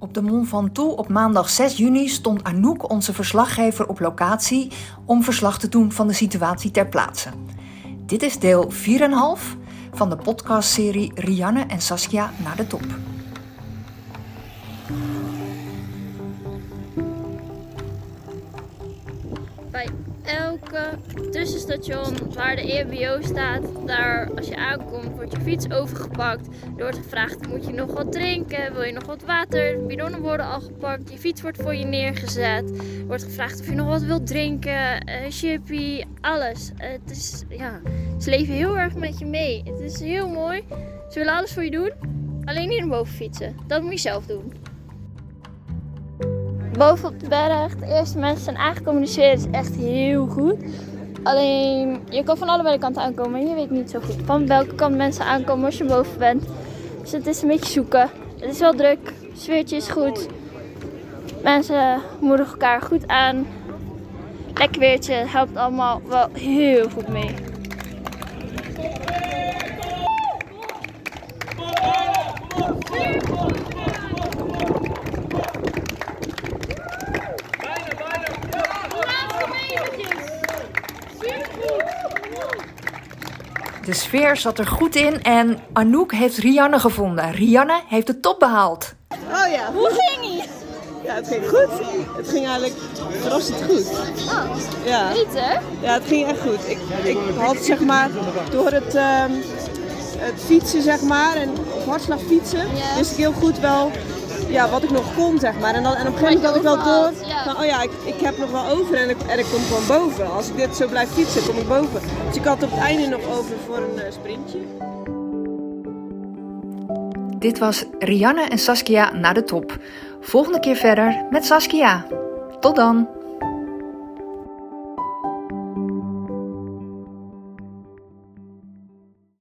Op de Mont Ventoux op maandag 6 juni stond Anouk, onze verslaggever, op locatie om verslag te doen van de situatie ter plaatse. Dit is deel 4,5 van de podcastserie Rianne en Saskia naar de top. Bij elke tussenstation waar de EHBO staat, daar als je aankomt, wordt je fiets overgepakt. Er wordt gevraagd, moet je nog wat drinken? Wil je nog wat water? Bidonnen worden al gepakt, je fiets wordt voor je neergezet. Er wordt gevraagd of je nog wat wilt drinken, uh, chippy, alles. Het is, ja, ze leven heel erg met je mee. Het is heel mooi. Ze willen alles voor je doen, alleen niet naar boven fietsen. Dat moet je zelf doen boven op de berg. De eerste mensen zijn aangekomen, sfeer is echt heel goed. Alleen, je kan van allebei de kanten aankomen en je weet niet zo goed van welke kant mensen aankomen als je boven bent. Dus het is een beetje zoeken. Het is wel druk, het sfeertje is goed. Mensen moedigen elkaar goed aan. Lekker weertje helpt allemaal wel heel goed mee. De sfeer zat er goed in en Anouk heeft Rianne gevonden. Rianne heeft de top behaald. Oh ja. Hoe ging ie? Ja, het ging goed. Het ging eigenlijk verrassend goed. Oh, Ja, niet hè? ja het ging echt goed. Ik, ik had zeg maar door het, ehm, het fietsen zeg maar en hartslag fietsen, wist ik heel goed wel ja, wat ik nog kon zeg maar. En, dan, en op een gegeven moment had ik wel door van oh ja, ik, ik heb nog wel over en ik, en ik kom gewoon boven. Als ik dit zo blijf fietsen, kom ik boven. Dus ik had op het einde nog over voor een eh, sprintje. Dit was Rianne en Saskia naar de top. Volgende keer verder met Saskia. Tot dan!